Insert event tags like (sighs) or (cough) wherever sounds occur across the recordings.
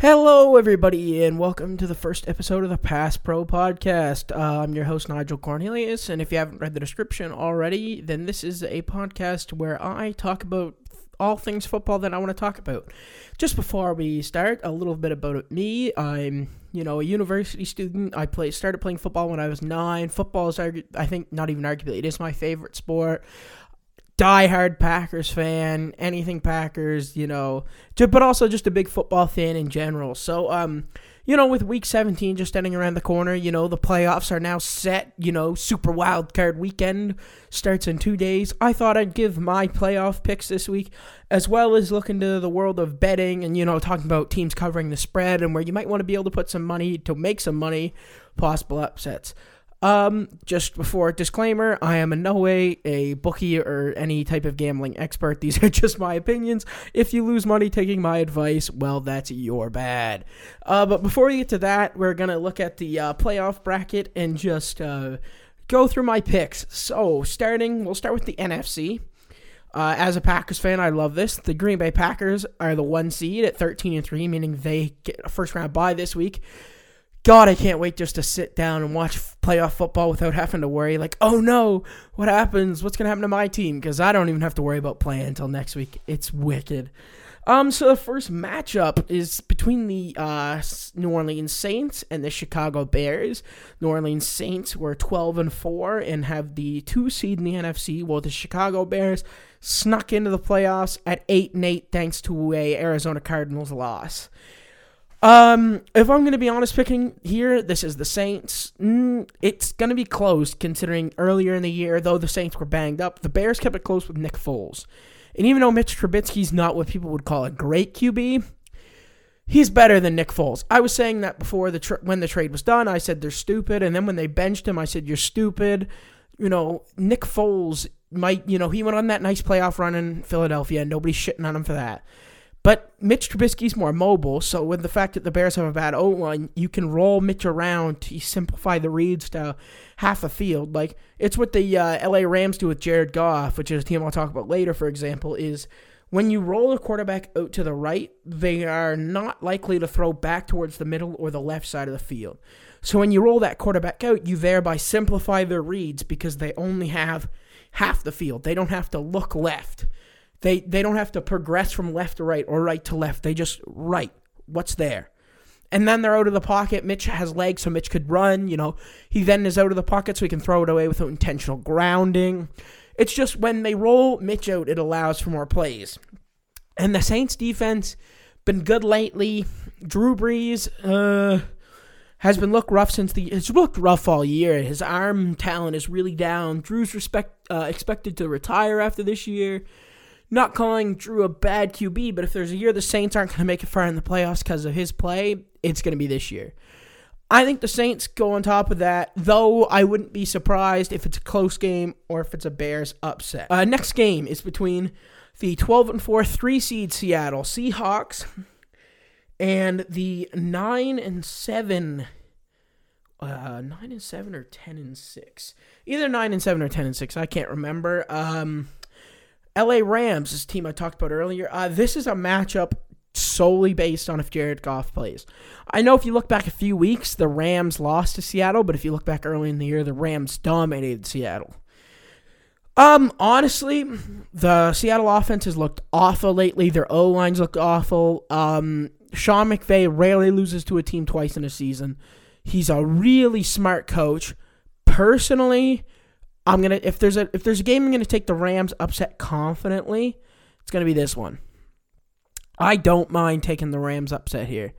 Hello, everybody, and welcome to the first episode of the Pass Pro podcast. Uh, I'm your host, Nigel Cornelius, and if you haven't read the description already, then this is a podcast where I talk about all things football that I want to talk about. Just before we start, a little bit about me. I'm, you know, a university student. I play started playing football when I was nine. Football is, I think, not even arguably, it is my favorite sport diehard Packers fan, anything Packers, you know, but also just a big football fan in general. So, um, you know, with week 17 just ending around the corner, you know, the playoffs are now set, you know, super wild card weekend starts in two days. I thought I'd give my playoff picks this week, as well as look into the world of betting and, you know, talking about teams covering the spread and where you might want to be able to put some money to make some money, possible upsets. Um, just before disclaimer, I am in no way a bookie or any type of gambling expert. These (laughs) are just my opinions. If you lose money taking my advice, well, that's your bad. Uh, but before we get to that, we're gonna look at the uh, playoff bracket and just uh, go through my picks. So, starting, we'll start with the NFC. Uh, as a Packers fan, I love this. The Green Bay Packers are the one seed at 13 and 3, meaning they get a first round bye this week. God, I can't wait just to sit down and watch playoff football without having to worry, like, oh no, what happens? What's going to happen to my team? Because I don't even have to worry about playing until next week. It's wicked. Um, so the first matchup is between the uh, New Orleans Saints and the Chicago Bears. New Orleans Saints were 12 and 4 and have the two seed in the NFC, while the Chicago Bears snuck into the playoffs at 8 and 8 thanks to a Arizona Cardinals loss. Um, if I'm going to be honest picking here, this is the Saints. Mm, it's going to be close considering earlier in the year, though the Saints were banged up, the Bears kept it close with Nick Foles. And even though Mitch Trubisky's not what people would call a great QB, he's better than Nick Foles. I was saying that before the when the trade was done. I said they're stupid, and then when they benched him, I said you're stupid. You know, Nick Foles might, you know, he went on that nice playoff run in Philadelphia, and nobody's shitting on him for that. But Mitch Trubisky's more mobile, so with the fact that the Bears have a bad O line, you can roll Mitch around to simplify the reads to half a field. Like it's what the uh, LA Rams do with Jared Goff, which is a team I'll talk about later. For example, is when you roll a quarterback out to the right, they are not likely to throw back towards the middle or the left side of the field. So when you roll that quarterback out, you thereby simplify their reads because they only have half the field. They don't have to look left. They they don't have to progress from left to right or right to left. They just right. What's there? And then they're out of the pocket. Mitch has legs, so Mitch could run. You know, he then is out of the pocket, so he can throw it away without intentional grounding. It's just when they roll Mitch out, it allows for more plays. And the Saints defense been good lately. Drew Brees uh, has been looked rough since the. It's looked rough all year. His arm talent is really down. Drew's respect uh, expected to retire after this year not calling Drew a bad QB, but if there's a year the Saints aren't going to make it far in the playoffs because of his play, it's going to be this year. I think the Saints go on top of that, though I wouldn't be surprised if it's a close game or if it's a Bears upset. Uh, next game is between the 12 and 4 three seed Seattle Seahawks and the 9 and 7 uh 9 and 7 or 10 and 6 either 9 and 7 or 10 and 6 i can't remember um LA Rams, this team I talked about earlier, uh, this is a matchup solely based on if Jared Goff plays. I know if you look back a few weeks, the Rams lost to Seattle, but if you look back early in the year, the Rams dominated Seattle. Um, honestly, the Seattle offense has looked awful lately. Their O lines look awful. Um, Sean McVay rarely loses to a team twice in a season. He's a really smart coach. Personally, I'm gonna if there's a if there's a game I'm gonna take the Rams upset confidently, it's gonna be this one. I don't mind taking the Rams upset here.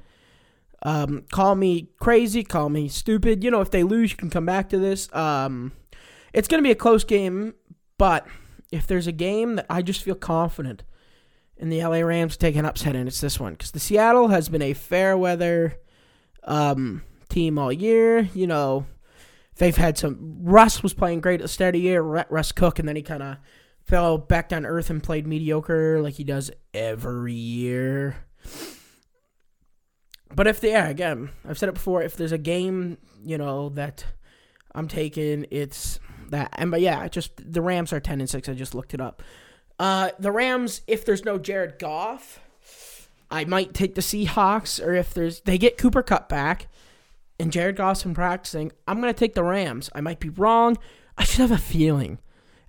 Um, call me crazy, call me stupid. You know, if they lose, you can come back to this. Um, it's gonna be a close game, but if there's a game that I just feel confident in the LA Rams taking upset in, it's this one because the Seattle has been a fair weather um, team all year. You know, they've had some. Russ was playing great at the year, Russ Cook, and then he kind of fell back down earth and played mediocre like he does every year. But if they, yeah, again, I've said it before, if there's a game, you know, that I'm taking, it's that. And but yeah, just the Rams are 10 and 6. I just looked it up. Uh, the Rams, if there's no Jared Goff, I might take the Seahawks, or if there's they get Cooper Kupp back and Jared Goff's been practicing, I'm gonna take the Rams. I might be wrong. I should have a feeling.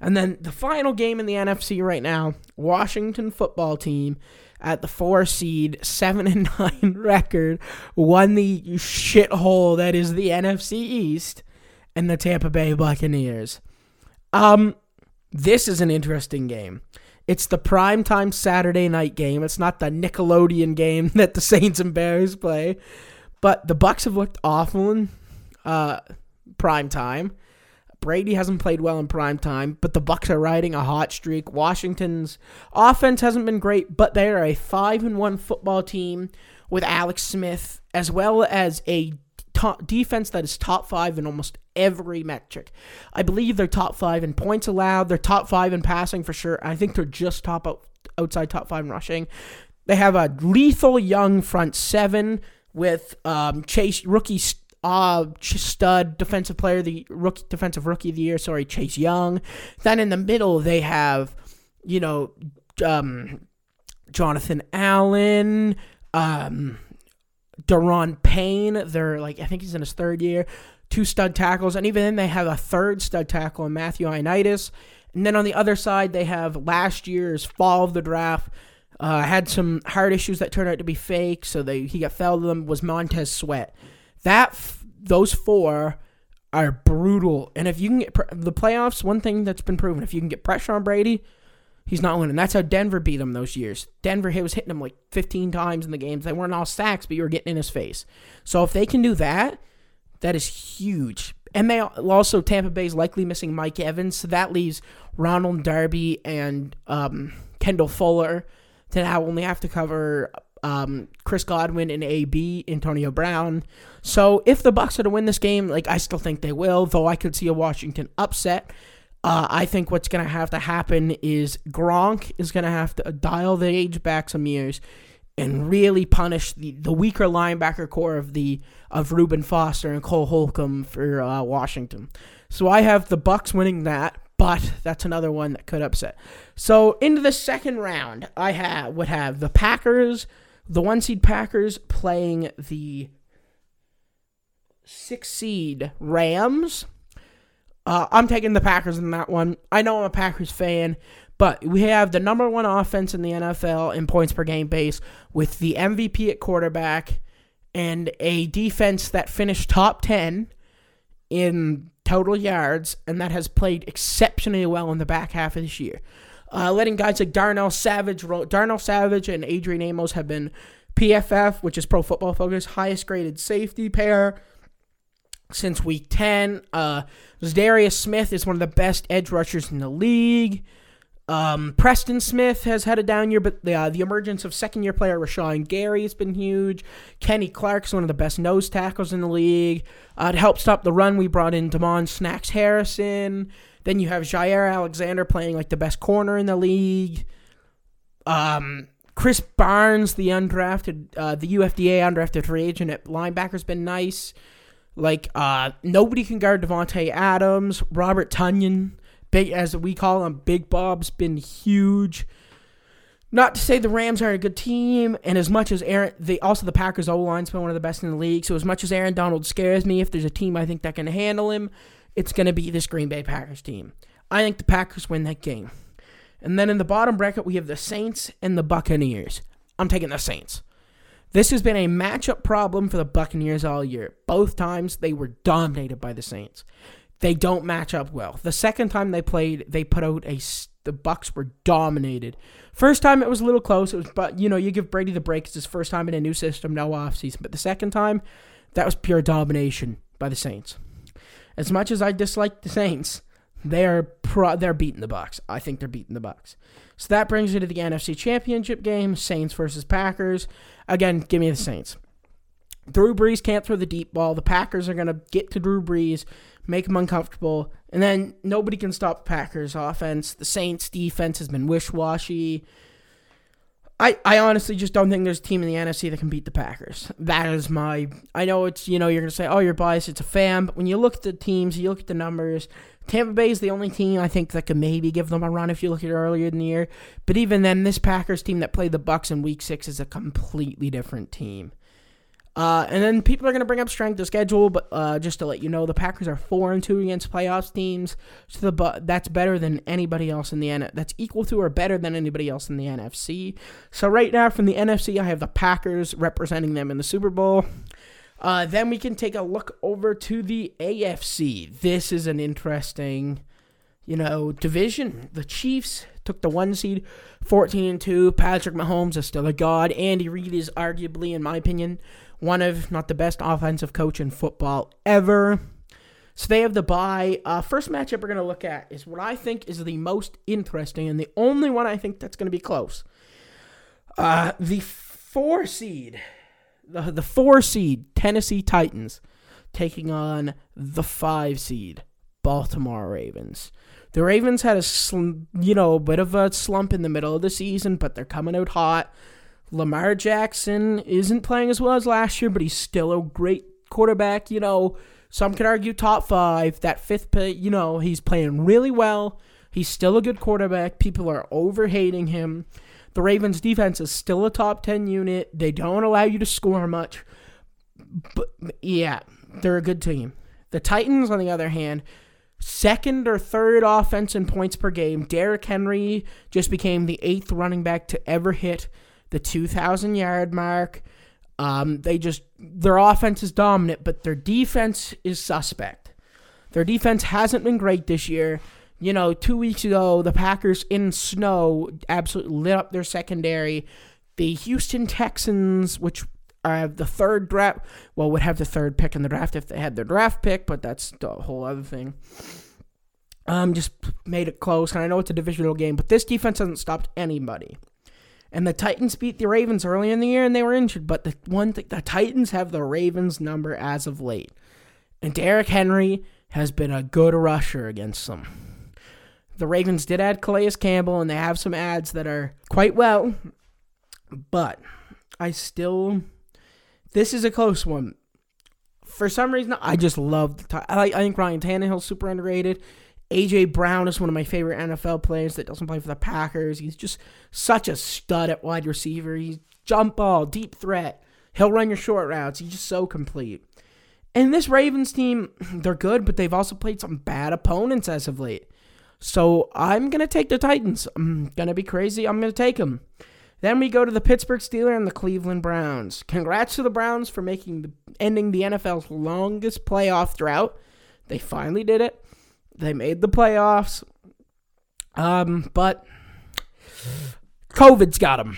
And then the final game in the NFC right now, Washington football team at the four seed, seven and (laughs) nine record, won the shithole that is the NFC East, and the Tampa Bay Buccaneers. Um, this is an interesting game. It's the primetime Saturday night game. It's not the Nickelodeon game (laughs) that the Saints and Bears play. But the Bucks have looked awful in uh, prime time. Brady hasn't played well in prime time, but the Bucks are riding a hot streak. Washington's offense hasn't been great, but they are a five and one football team with Alex Smith, as well as a defense that is top five in almost every metric. I believe they're top five in points allowed. They're top five in passing for sure. I think they're just top out, outside top five in rushing. They have a lethal young front seven with um, Chase rookie uh, stud defensive player, the rookie defensive rookie of the year. Sorry, Chase Young. Then in the middle they have, you know, um, Jonathan Allen, um, Da'Ron Payne. They're like I think he's in his third year. Two stud tackles, and even then they have a third stud tackle in Matthew Ioannidis. And then on the other side they have last year's fall of the draft. Uh, had some heart issues that turned out to be fake, so they he got felled to them. Was Montez Sweat? That f- those four are brutal. And if you can get pr- the playoffs, one thing that's been proven: if you can get pressure on Brady, he's not winning. That's how Denver beat him those years. Denver was hitting him like 15 times in the games. They weren't all sacks, but you were getting in his face. So if they can do that, that is huge. And they also Tampa Bay's likely missing Mike Evans, so that leaves Ronald Darby and um, Kendall Fuller to now only have to cover um, Chris Godwin and AB, Antonio Brown. So if the Bucks are to win this game, like I still think they will, though I could see a Washington upset. Uh, I think what's going to have to happen is Gronk is going to have to dial the age back some years and really punish the, the weaker linebacker corps of the of Reuben Foster and Cole Holcomb for uh, Washington. So I have the Bucks winning that, but that's another one that could upset. So into the second round, I have would have the Packers, the one seed Packers playing the six seed Rams. Uh, I'm taking the Packers in that one. I know I'm a Packers fan, but we have the number one offense in the NFL in points per game base with the MVP at quarterback and a defense that finished top 10 in total yards, and that has played exceptionally well in the back half of this year. Uh, letting guys like Darnell Savage, Darnell Savage, and Adrian Amos have been PFF, which is Pro Football Focus, highest graded safety pair since week 10. Uh, Darius Smith is one of the best edge rushers in the league. Um, Preston Smith has had a down year, but the, uh, the emergence of second year player Rashan Gary has been huge. Kenny Clark's one of the best nose tackles in the league. Uh, to help stop the run, we brought in Damon Snacks Harrison. Then you have Jaire Alexander playing like the best corner in the league. Um, Krys Barnes, the undrafted, uh, the UFDA undrafted free agent at linebacker's been nice. Like uh, nobody can guard Davante Adams. Robert Tonyan Big as we call him, Big Bob's been huge. Not to say the Rams are a good team, and as much as Aaron, they also the Packers O line's been one of the best in the league. So as much as Aaron Donald scares me, if there's a team I think that can handle him, it's going to be this Green Bay Packers team. I think the Packers win that game. And then in the bottom bracket, we have the Saints and the Buccaneers. I'm taking the Saints. This has been a matchup problem for the Buccaneers all year. Both times they were dominated by the Saints they don't match up well. The second time they played, they put out a the Bucks were dominated. First time it was a little close. It was, but you know, you give Brady the break. It's his first time in a new system, no offseason. But the second time, that was pure domination by the Saints. As much as I dislike the Saints, they're pro, they're beating the Bucks. I think they're beating the Bucks. So that brings me to the NFC Championship game: Saints versus Packers. Again, give me the Saints. Drew Brees can't throw the deep ball. The Packers are going to get to Drew Brees make them uncomfortable, and then nobody can stop Packers offense. The Saints defense has been wish washy. I, I honestly just don't think there's a team in the NFC that can beat the Packers. That is my. I know it's, you know, you're going to say, oh, you're biased. It's a fan. But when you look at the teams, you look at the numbers, Tampa Bay is the only team I think that could maybe give them a run if you look at it earlier in the year. But even then, this Packers team that played the Bucks in Week Six is a completely different team. Uh, and then people are going to bring up strength of schedule, but uh, just to let you know, the Packers are four and two against playoffs teams. So the that's better than anybody else in the N. That's equal to or better than anybody else in the NFC. So right now, from the NFC, I have the Packers representing them in the Super Bowl. Uh, then we can take a look over to the AFC. This is an interesting, you know, division. The Chiefs took the one seed, 14 and 2. Patrick Mahomes is still a god. Andy Reid is arguably, in my opinion, one of not the best offensive coach in football ever. So they have the bye. Uh, first matchup we're going to look at is what I think is the most interesting and the only one I think that's going to be close. Uh, the four seed the, the four seed Tennessee Titans taking on the five seed Baltimore Ravens. The Ravens had a sl- you know a bit of a slump in the middle of the season, but they're coming out hot. Lamar Jackson isn't playing as well as last year, but he's still a great quarterback. You know, some could argue top five. That fifth pick, you know, he's playing really well. He's still a good quarterback. People are overhating him. The Ravens defense is still a top 10 unit. They don't allow you to score much. But yeah, they're a good team. The Titans, on the other hand, second or third offense in points per game. Derrick Henry just became the eighth running back to ever hit the 2,000 yard mark. Um, they just their offense is dominant, but their defense is suspect. Their defense hasn't been great this year you know, two weeks ago, the Packers in snow absolutely lit up their secondary. The Houston Texans, which have the third draft, well, would have the third pick in the draft if they had their draft pick, but that's a whole other thing. Um, just made it close, and I know it's a divisional game, but this defense hasn't stopped anybody. And the Titans beat the Ravens early in the year, and they were injured. But the one thing, the Titans have the Ravens number as of late, and Derrick Henry has been a good rusher against them. The Ravens did add Calais Campbell, and they have some ads that are quite well. But I still, this is a close one. For some reason, I just love. I, I think Ryan Tannehill's super underrated. AJ Brown is one of my favorite NFL players that doesn't play for the Packers. He's just such a stud at wide receiver. He's jump ball, deep threat. He'll run your short routes. He's just so complete. And this Ravens team, (clears throat) they're good, but they've also played some bad opponents as of late. So I'm going to take the Titans. I'm going to be crazy. I'm going to take them. Then we go to the Pittsburgh Steelers and the Cleveland Browns. Congrats to the Browns for making the, ending the NFL's longest playoff drought. They finally did it. They made the playoffs. Um, but COVID's got them.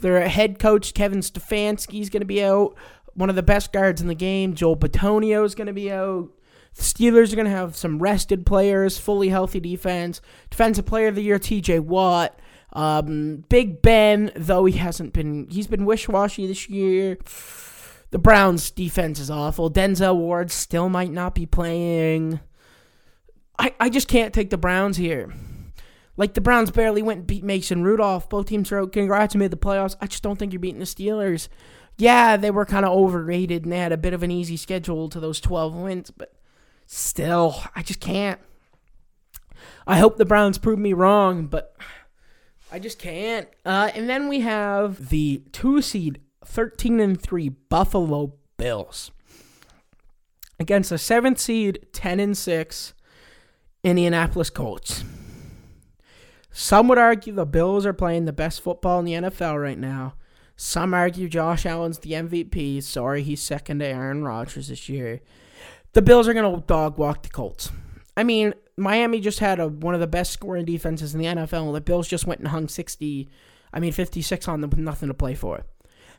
Their head coach Kevin Stefanski is going to be out. One of the best guards in the game, Joel Bitonio, is going to be out. The Steelers are going to have some rested players, fully healthy defense. Defensive Player of the Year, T.J. Watt. Um, Big Ben, though he hasn't been, he's been wish-washy this year. The Browns' defense is awful. Denzel Ward still might not be playing. I, I just can't take the Browns here. Like the Browns barely went and beat Mason Rudolph. Both teams are. Congrats, made the playoffs. I just don't think you're beating the Steelers. Yeah, they were kind of overrated and they had a bit of an easy schedule to those 12 wins, but still, I just can't. I hope the Browns prove me wrong, but I just can't. Uh, and then we have the two seed, 13 and 3 Buffalo Bills against the seventh seed, 10 and 6 Indianapolis Colts. Some would argue the Bills are playing the best football in the NFL right now. Some argue Josh Allen's the MVP. Sorry, he's second to Aaron Rodgers this year the Bills are going to dog walk the Colts. I mean, Miami just had a, one of the best scoring defenses in the NFL. The Bills just went and hung 60, I mean 56 on them with nothing to play for.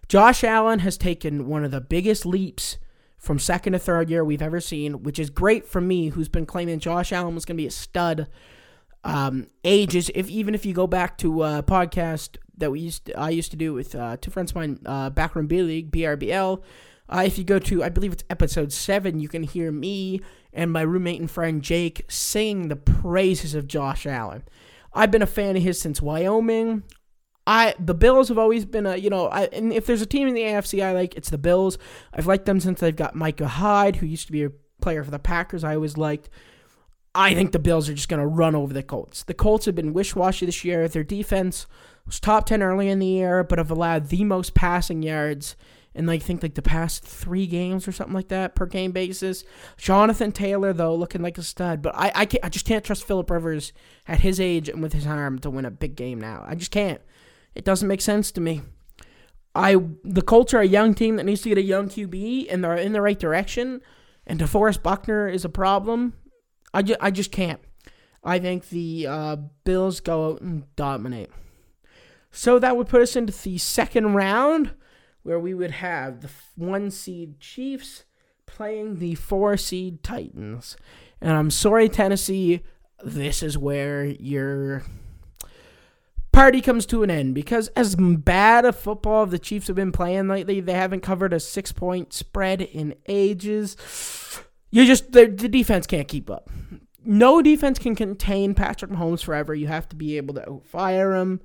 Josh Allen has taken one of the biggest leaps from second to third year we've ever seen, which is great for me, who's been claiming Josh Allen was going to be a stud um, ages. If even if you go back to a podcast that we used, to, I used to do with uh, two friends of mine, uh, Backroom B League, BRBL, uh, if you go to, I believe it's episode 7, you can hear me and my roommate and friend Jake sing the praises of Josh Allen. I've been a fan of his since Wyoming. I the Bills have always been a you know I and if there's a team in the AFC I like it's the Bills. I've liked them since they've got Micah Hyde, who used to be a player for the Packers. I always liked. I think the Bills are just going to run over the Colts. The Colts have been wish washy this year. Their defense was top 10 early in the year, but have allowed the most passing yards in, like, I think, like the past three games or something like that per game basis. Jonathan Taylor, though, looking like a stud, but I, I, I just can't trust Philip Rivers at his age and with his arm to win a big game now. I just can't. It doesn't make sense to me. I the Colts are a young team that needs to get a young QB, and they're in the right direction. And DeForest Buckner is a problem. I just, I just can't. I think the uh, Bills go out and dominate. So that would put us into the second round, where we would have the one seed Chiefs playing the four seed Titans. And I'm sorry, Tennessee, this is where your party comes to an end because as bad a football the Chiefs have been playing lately, they haven't covered a six point spread in ages. You just the, the defense can't keep up. No defense can contain Patrick Mahomes forever. You have to be able to fire him.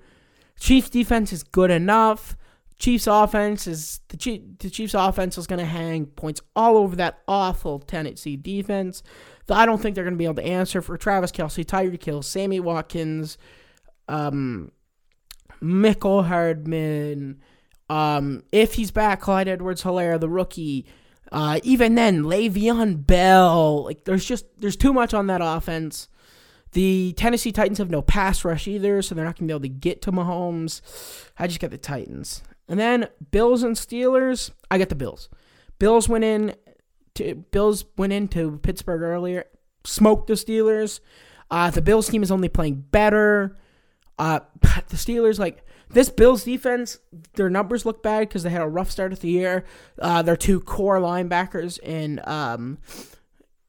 Chiefs defense is good enough. Chiefs offense is the Chief, the Chiefs offense is going to hang points all over that awful Tennessee defense. Though I don't think they're going to be able to answer for Travis Kelce, Tyreek Hill, Sammy Watkins, um, Mecole Hardman. Um, if he's back, Clyde Edwards-Helaire, the rookie. Uh, even then, Le'Veon Bell, like there's just there's too much on that offense. The Tennessee Titans have no pass rush either, so they're not gonna be able to get to Mahomes. I just got the Titans, and then Bills and Steelers. I got the Bills. Bills went in to Bills went into Pittsburgh earlier, smoked the Steelers. Uh, the Bills team is only playing better. Uh, (laughs) the Steelers like this Bills defense, their numbers look bad because they had a rough start of the year. Uh, their two core linebackers in um,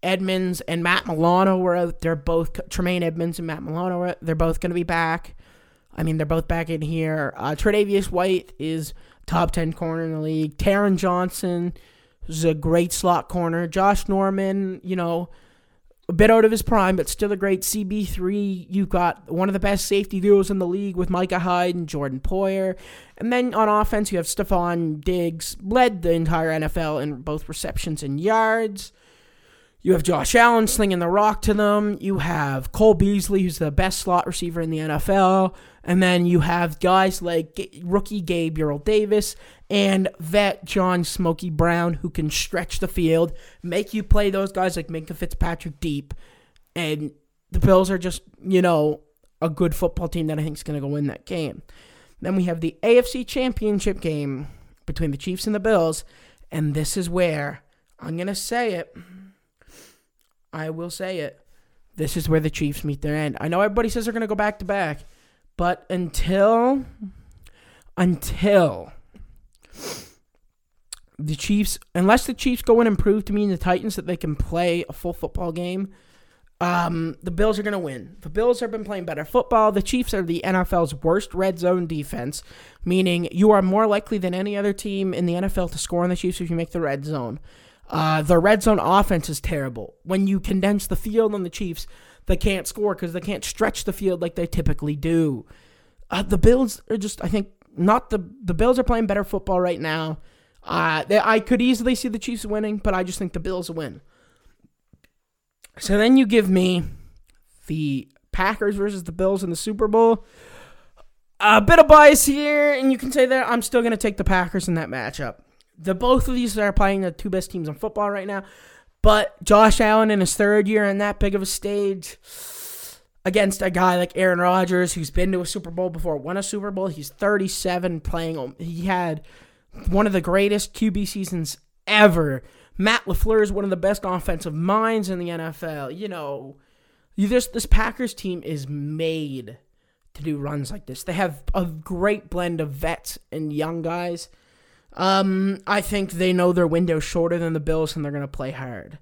Edmunds and Matt Milano were out. They're both Tremaine Edmunds and Matt Milano. they're both going to be back. I mean, they're both back in here. Uh, Tre'Davious White is top ten corner in the league. Taron Johnson is a great slot corner. Josh Norman, you know, a bit out of his prime, but still a great CB3. You've got one of the best safety duos in the league with Micah Hyde and Jordan Poyer. And then on offense, you have Stefon Diggs, led the entire NFL in both receptions and yards. You have Josh Allen slinging the rock to them. You have Cole Beasley, who's the best slot receiver in the NFL. And then you have guys like rookie Gabriel Davis and vet John Smokey Brown, who can stretch the field, make you play those guys like Minkah Fitzpatrick deep. And the Bills are just, you know, a good football team that I think is going to go win that game. Then we have the AFC Championship game between the Chiefs and the Bills. And this is where I'm going to say it. I will say it. This is where the Chiefs meet their end. I know everybody says they're going to go back to back, but until until the Chiefs, unless the Chiefs go in and prove to me and the Titans that they can play a full football game, um, the Bills are going to win. The Bills have been playing better football. The Chiefs are the NFL's worst red zone defense, meaning you are more likely than any other team in the NFL to score on the Chiefs if you make the red zone. Uh, the red zone offense is terrible. When you condense the field on the Chiefs, they can't score because they can't stretch the field like they typically do. Uh, the Bills are just, I think, not the the Bills are playing better football right now. Uh, they, I could easily see the Chiefs winning, but I just think the Bills win. So then you give me the Packers versus the Bills in the Super Bowl. A bit of bias here, and you can say that I'm still going to take the Packers in that matchup. The both of these are playing the two best teams in football right now. But Josh Allen in his third year in that big of a stage against a guy like Aaron Rodgers who's been to a Super Bowl before, won a Super Bowl. He's 37 playing. He had one of the greatest QB seasons ever. Matt LaFleur is one of the best offensive minds in the NFL. You know, this this Packers team is made to do runs like this. They have a great blend of vets and young guys. Um, I think they know their window shorter than the Bills and they're going to play hard.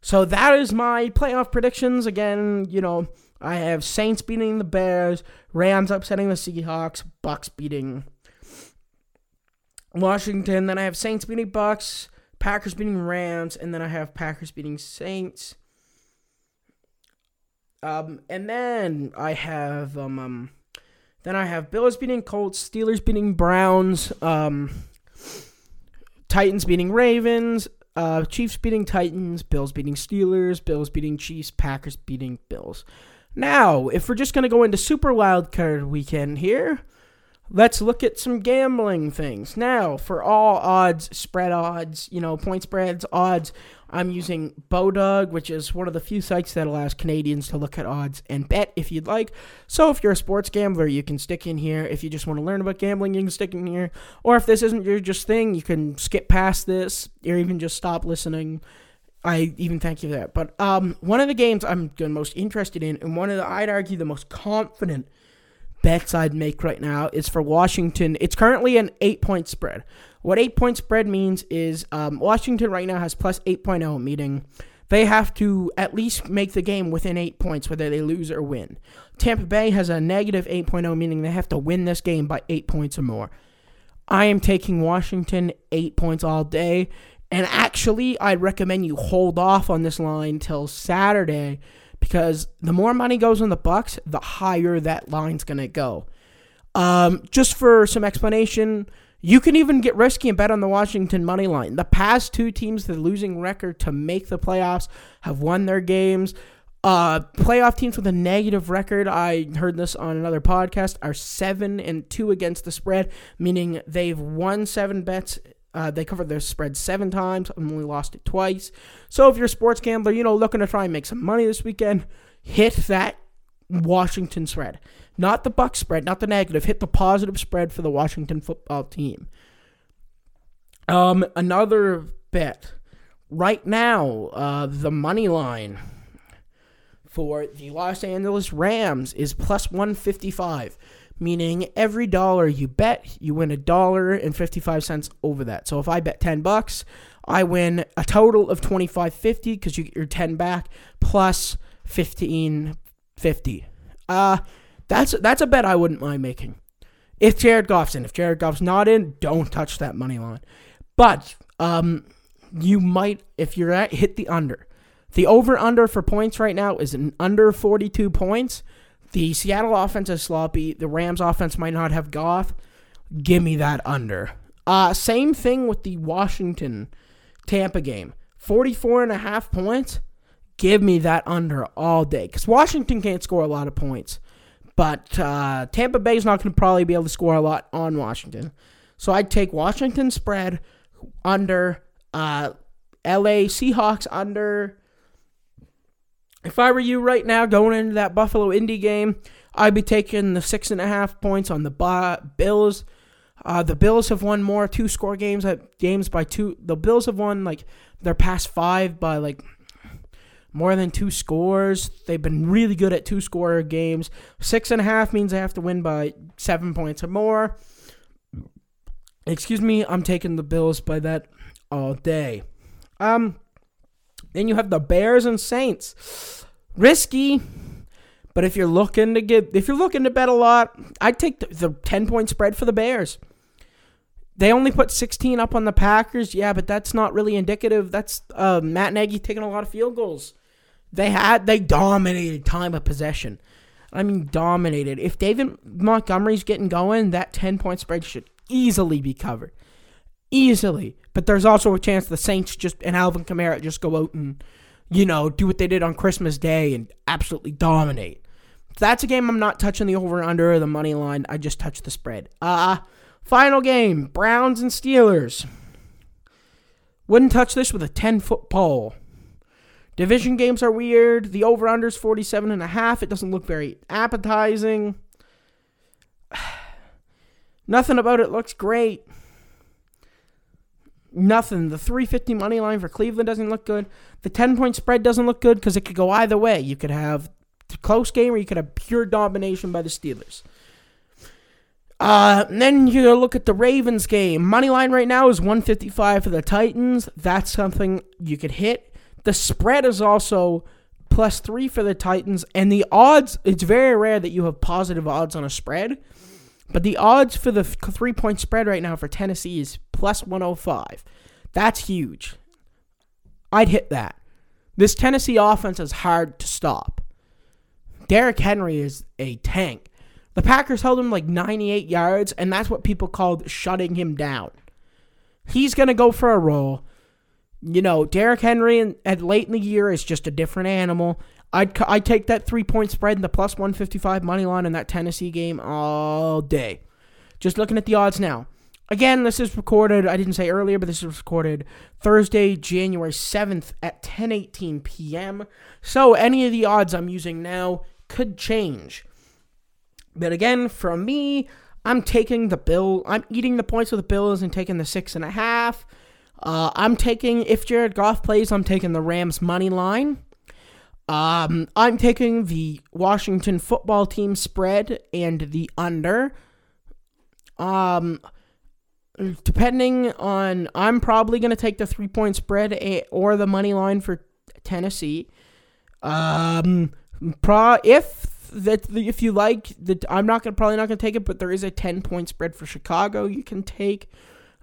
So that is my playoff predictions. Again, you know, I have Saints beating the Bears, Rams upsetting the Seahawks, Bucks beating Washington. Then I have Saints beating Bucks, Packers beating Rams, and then I have Packers beating Saints. Um, and then I have um, um Then I have Bills beating Colts, Steelers beating Browns, um, Titans beating Ravens, uh, Chiefs beating Titans, Bills beating Steelers, Bills beating Chiefs, Packers beating Bills. Now, if we're just going to go into Super Wild Card weekend here, let's look at some gambling things. Now, for all odds, spread odds, you know, point spreads, odds, I'm using Bodog, which is one of the few sites that allows Canadians to look at odds and bet if you'd like. So if you're a sports gambler, you can stick in here. If you just want to learn about gambling, you can stick in here. Or if this isn't your just thing, you can skip past this or even just stop listening. I even thank you for that. But um, one of the games I'm the most interested in, and one of the I'd argue the most confident bets I'd make right now is for Washington. It's currently an eight point spread. What eight point spread means is um, Washington right now has plus 8.0, meaning they have to at least make the game within eight points, whether they lose or win. Tampa Bay has a negative 8.0, meaning they have to win this game by eight points or more. I am taking Washington eight points all day. And actually, I'd recommend you hold off on this line till Saturday because the more money goes on the Bucks, the higher that line's going to go. Um, just for some explanation, you can even get risky and bet on the Washington money line. The past two teams, the losing record to make the playoffs, have won their games. Uh, playoff teams with a negative record, I heard this on another podcast, are seven and two against the spread, meaning they've won seven bets uh, they covered their spread seven times and only lost it twice. So if you're a sports gambler, you know, looking to try and make some money this weekend, hit that Washington spread. Not the Buck spread, not the negative. Hit the positive spread for the Washington football team. Um, another bet. Right now, uh, the money line for the Los Angeles Rams is plus 155 meaning every dollar you bet, you win a dollar and 55 cents over that. So if I bet 10 bucks, I win a total of 25.50 because you get your 10 back plus 15.50. Uh that's that's a bet I wouldn't mind making. If Jared Goff's in, if Jared Goff's not in, don't touch that money line. But um you might if you're at hit the under. The over under for points right now is an under 42 points. The Seattle offense is sloppy. The Rams offense might not have Goff. Give me that under. Uh, same thing with the Washington Tampa game. 44 and a half points. Give me that under all day. Because Washington can't score a lot of points. But uh, Tampa Bay is not going to probably be able to score a lot on Washington. So I'd take Washington spread under. Uh, LA Seahawks under if I were you right now going into that Buffalo Indy game, I'd be taking the six and a half points on the Bills. Uh, the Bills have won more two score games at games by two. The Bills have won like their past five by like more than two scores. They've been really good at two score games. Six and a half means they have to win by seven points or more. Excuse me, I'm taking the Bills by that all day. Um, then you have the Bears and Saints. Risky, but if you're looking to get, if you're looking to bet a lot, I'd take the, the 10 point spread for the Bears. They only put 16 up on the Packers. Yeah, but that's not really indicative. That's uh, Matt Nagy taking a lot of field goals. They had they dominated time of possession. I mean, dominated. If David Montgomery's getting going, that 10 point spread should easily be covered easily. But there's also a chance the Saints just and Alvin Kamara just go out and you know do what they did on Christmas Day and absolutely dominate. That's a game I'm not touching the over under or the money line. I just touch the spread. Uh final game: Browns and Steelers. Wouldn't touch this with a 10 foot pole. Division games are weird. The over under is 47 and a half. It doesn't look very appetizing. (sighs) Nothing about it looks great. Nothing. The 350 money line for Cleveland doesn't look good. The 10 point spread doesn't look good because it could go either way. You could have a close game or you could have pure domination by the Steelers. Uh, then you look at the Ravens game. Money line right now is 155 for the Titans. That's something you could hit. The spread is also plus three for the Titans, and the odds. It's very rare that you have positive odds on a spread. But the odds for the three point spread right now for Tennessee is plus 105. That's huge. I'd hit that. This Tennessee offense is hard to stop. Derrick Henry is a tank. The Packers held him like 98 yards, and that's what people called shutting him down. He's going to go for a roll. You know, Derrick Henry in, at late in the year is just a different animal. I'd, I'd take that three point spread in the plus 155 money line in that Tennessee game all day. Just looking at the odds now. Again, this is recorded, I didn't say earlier, but this is recorded Thursday, January 7th at 10:18 p.m. So any of the odds I'm using now could change. But again, from me, I'm taking the bill. I'm eating the points with the Bills and taking the six and a half. Uh, I'm taking if Jared Goff plays, I'm taking the Rams money line. Um, I'm taking the Washington football team spread and the under. Um, depending on, I'm probably going to take the three point spread or the money line for Tennessee. Um, pro if that if you like that, I'm not gonna probably not gonna take it, but there is a ten point spread for Chicago you can take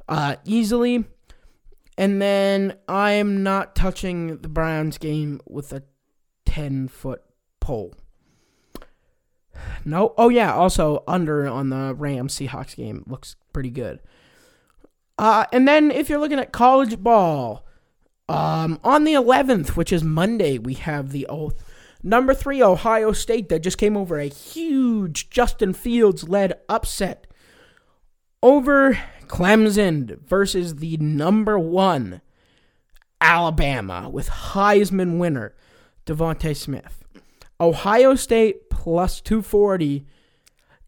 uh, easily. And then I am not touching the Browns game with a 10 foot pole. No. Oh, yeah. Also, under on the Rams Seahawks game looks pretty good. Uh, and then if you're looking at college ball, um, on the 11th, which is Monday, we have the oath. Number three, Ohio State, that just came over a huge Justin Fields led upset over Clemson versus the number one Alabama with Heisman winner DeVonta Smith. Ohio State plus 240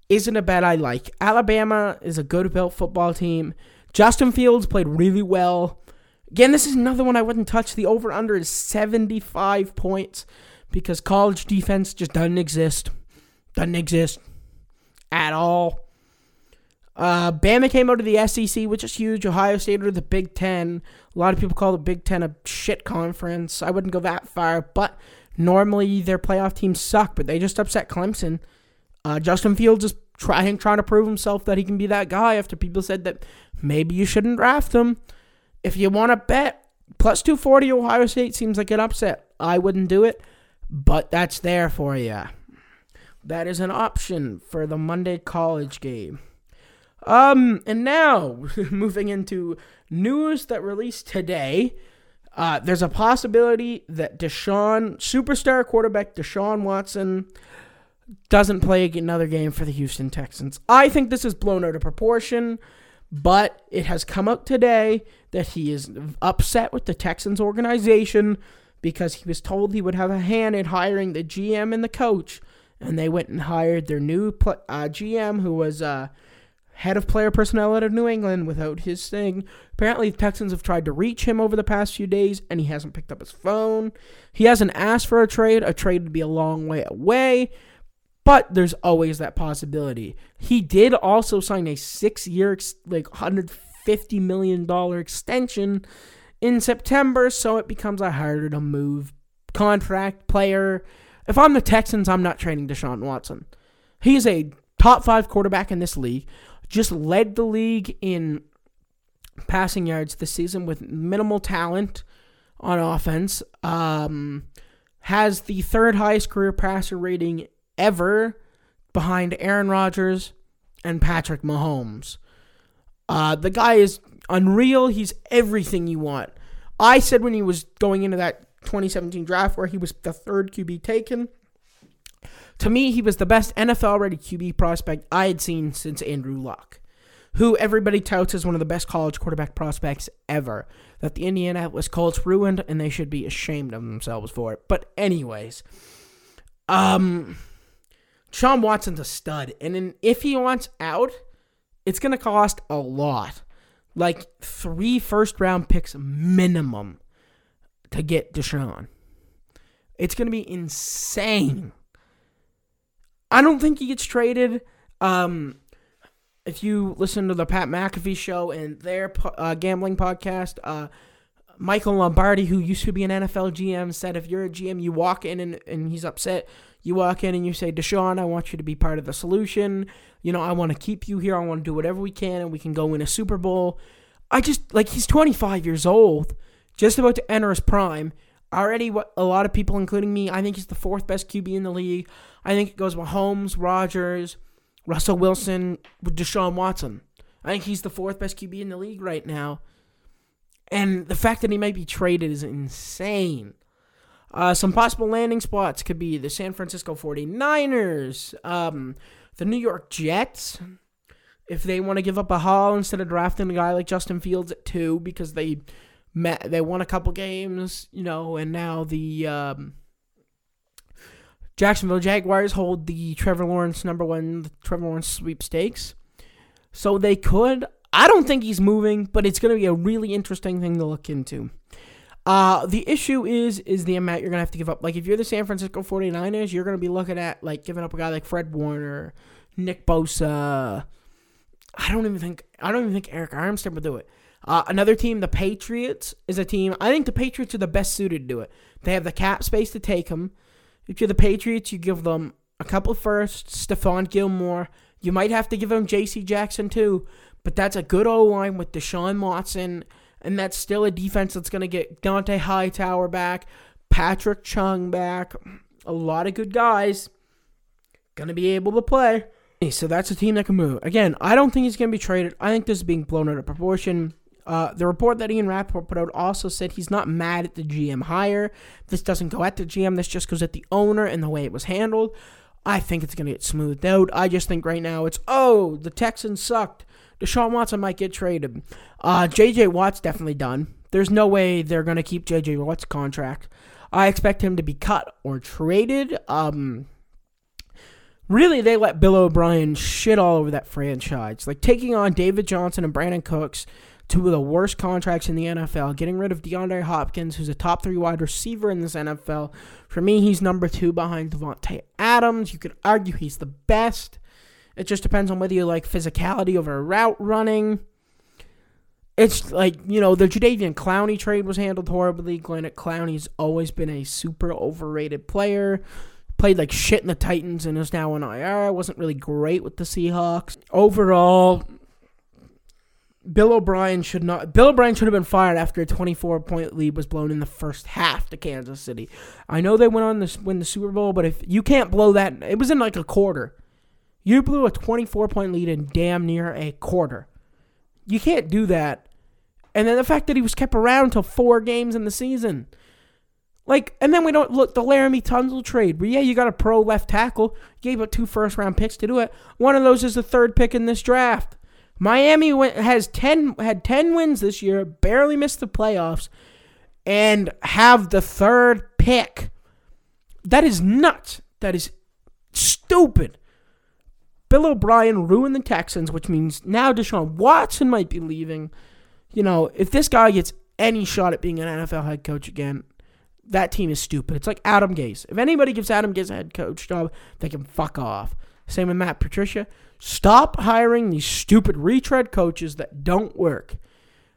isn't a bet I like. Alabama is a good built football team. Justin Fields played really well. Again, this is another one I wouldn't touch. The over under is 75 points because college defense just doesn't exist. Doesn't exist at all. Uh, Bama came out of the SEC, which is huge. Ohio State are the Big Ten. A lot of people call the Big Ten a shit conference. I wouldn't go that far, but normally their playoff teams suck, but they just upset Clemson. Uh, Justin Fields is trying trying to prove himself that he can be that guy after people said that maybe you shouldn't draft him. If you want to bet, plus 240 Ohio State seems like an upset. I wouldn't do it, but that's there for you. That is an option for the Monday college game. Um, and now (laughs) moving into news that released today. Uh, there's a possibility that Deshaun, superstar quarterback Deshaun Watson, doesn't play another game for the Houston Texans. I think this is blown out of proportion, but it has come out today that he is upset with the Texans organization because he was told he would have a hand in hiring the GM and the coach, and they went and hired their new uh, GM, who was uh, head of player personnel out of New England without his thing. Apparently, the Texans have tried to reach him over the past few days, and he hasn't picked up his phone. He hasn't asked for a trade. A trade would be a long way away, but there's always that possibility. He did also sign a six-year, like 150 million dollar extension in September, so it becomes a harder to move contract player. If I'm the Texans, I'm not trading Deshaun Watson. He's a top five quarterback in this league just led the league in passing yards this season with minimal talent on offense. Um, has the third highest career passer rating ever behind Aaron Rodgers and Patrick Mahomes. Uh, the guy is unreal. He's everything you want. I said when he was going into that 2017 draft where he was the third QB taken, to me, he was the best NFL ready QB prospect I had seen since Andrew Luck, who everybody touts as one of the best college quarterback prospects ever. That the Indianapolis Colts ruined, and they should be ashamed of themselves for it. But, anyways, um, Sean Watson's a stud. And if he wants out, it's going to cost a lot. Like three first round picks minimum to get Deshaun. It's going to be insane. I don't think he gets traded. Um, if you listen to the Pat McAfee show and their uh, gambling podcast, uh, Michael Lombardi, who used to be an NFL GM, said if you're a GM, you walk in and, and he's upset. You walk in and you say, Deshaun, I want you to be part of the solution. You know, I want to keep you here. I want to do whatever we can and we can go win a Super Bowl. I just, like, he's 25 years old, just about to enter his prime. Already, what a lot of people, including me, I think he's the fourth best QB in the league. I think it goes Mahomes, Rodgers, Russell Wilson Deshaun Watson. I think he's the fourth best QB in the league right now. And the fact that he might be traded is insane. Uh, some possible landing spots could be the San Francisco 49ers, um, the New York Jets, if they want to give up a haul instead of drafting a guy like Justin Fields at two because they met, they won a couple games, you know, and now the um, Jacksonville Jaguars hold the Trevor Lawrence number one Trevor Lawrence sweepstakes. So they could. I don't think he's moving, but it's going to be a really interesting thing to look into. Uh, the issue is is the amount you're going to have to give up. Like if you're the San Francisco 49ers, you're going to be looking at like giving up a guy like Fred Warner, Nick Bosa. I don't even think I don't even think Arik Armstead would do it. Uh, another team, the Patriots, is a team. I think the Patriots are the best suited to do it. They have the cap space to take him. If you're the Patriots, you give them a couple firsts, Stephon Gilmore. You might have to give them J.C. Jackson too, but that's a good O line with Deshaun Watson, and that's still a defense that's going to get Dont'a Hightower back, Patrick Chung back, a lot of good guys going to be able to play. So that's a team that can move. Again, I don't think he's going to be traded. I think this is being blown out of proportion. Uh, the report that Ian Rapoport put out also said he's not mad at the GM hire. This doesn't go at the GM. This just goes at the owner and the way it was handled. I think it's going to get smoothed out. I just think right now it's, oh, the Texans sucked. Deshaun Watson might get traded. Uh, J.J. Watt's definitely done. There's no way they're going to keep J.J. Watt's contract. I expect him to be cut or traded. Um, really, they let Bill O'Brien shit all over that franchise. Like taking on David Johnson and Brandin Cooks two of the worst contracts in the NFL, getting rid of DeAndre Hopkins, who's a top three wide receiver in this NFL. For me, he's number two behind Davante Adams. You could argue he's the best. It just depends on whether you like physicality over route running. It's like, you know, the Jadeveon Clowney trade was handled horribly. Glenn Clowney's always been a super overrated player. Played like shit in the Titans and is now on IR. Wasn't really great with the Seahawks. Overall, Bill O'Brien should not. Bill O'Brien should have been fired after a 24 point lead was blown in the first half to Kansas City. I know they went on to win the Super Bowl, but if you can't blow that, it was in like a quarter. You blew a 24 point lead in damn near a quarter. You can't do that. And then the fact that he was kept around until four games in the season. Like, and then we don't look the Laremy Tunsil trade. But yeah, you got a pro left tackle. Gave up two first round picks to do it. One of those is the third pick in this draft. Miami went, has 10 had 10 wins this year, barely missed the playoffs and have the third pick. That is nuts. That is stupid. Bill O'Brien ruined the Texans, which means now Deshaun Watson might be leaving. You know, if this guy gets any shot at being an NFL head coach again, that team is stupid. It's like Adam Gase. If anybody gives Adam Gase a head coach job, they can fuck off. Same with Matt Patricia. Stop hiring these stupid retread coaches that don't work.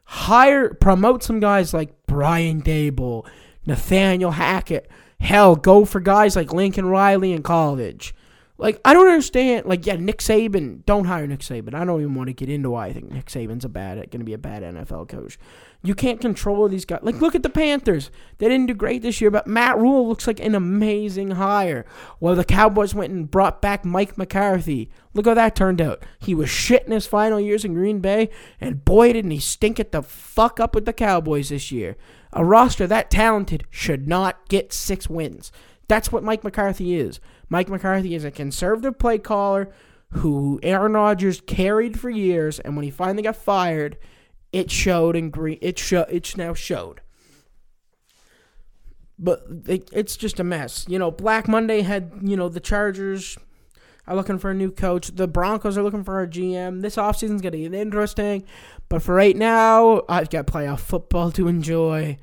Hire, promote some guys like Brian Daboll, Nathaniel Hackett. Hell, go for guys like Lincoln Riley in college. Like, I don't understand. Like, yeah, Nick Saban. Don't hire Nick Saban. I don't even want to get into why I think Nick Saban's a bad, going to be a bad NFL coach. You can't control these guys. Like, look at the Panthers. They didn't do great this year, but Matt Rhule looks like an amazing hire. Well, the Cowboys went and brought back Mike McCarthy. Look how that turned out. He was shit in his final years in Green Bay, and boy, didn't he stink it the fuck up with the Cowboys this year. A roster that talented should not get six wins. That's what Mike McCarthy is. Mike McCarthy is a conservative play caller who Aaron Rodgers carried for years, and when he finally got fired, it showed in green. It show. It's now showed. But it, it's just a mess. You know, Black Monday had you know the Chargers are looking for a new coach. The Broncos are looking for a GM. This offseason's going to get interesting. But for right now, I've got playoff football to enjoy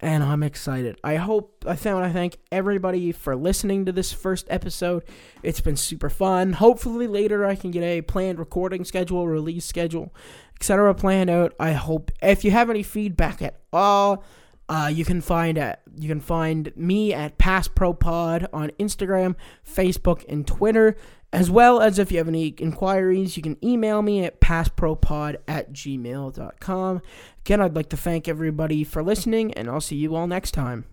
and I'm excited. I hope I want to thank everybody for listening to this first episode. It's been super fun. Hopefully later I can get a planned recording schedule, release schedule, etc. planned out. I hope if you have any feedback at all, uh, you can find at you can find me at Pass Pro Pod on Instagram, Facebook, and Twitter. As well as if you have any inquiries, you can email me at passpropod at gmail.com. Again, I'd like to thank everybody for listening, and I'll see you all next time.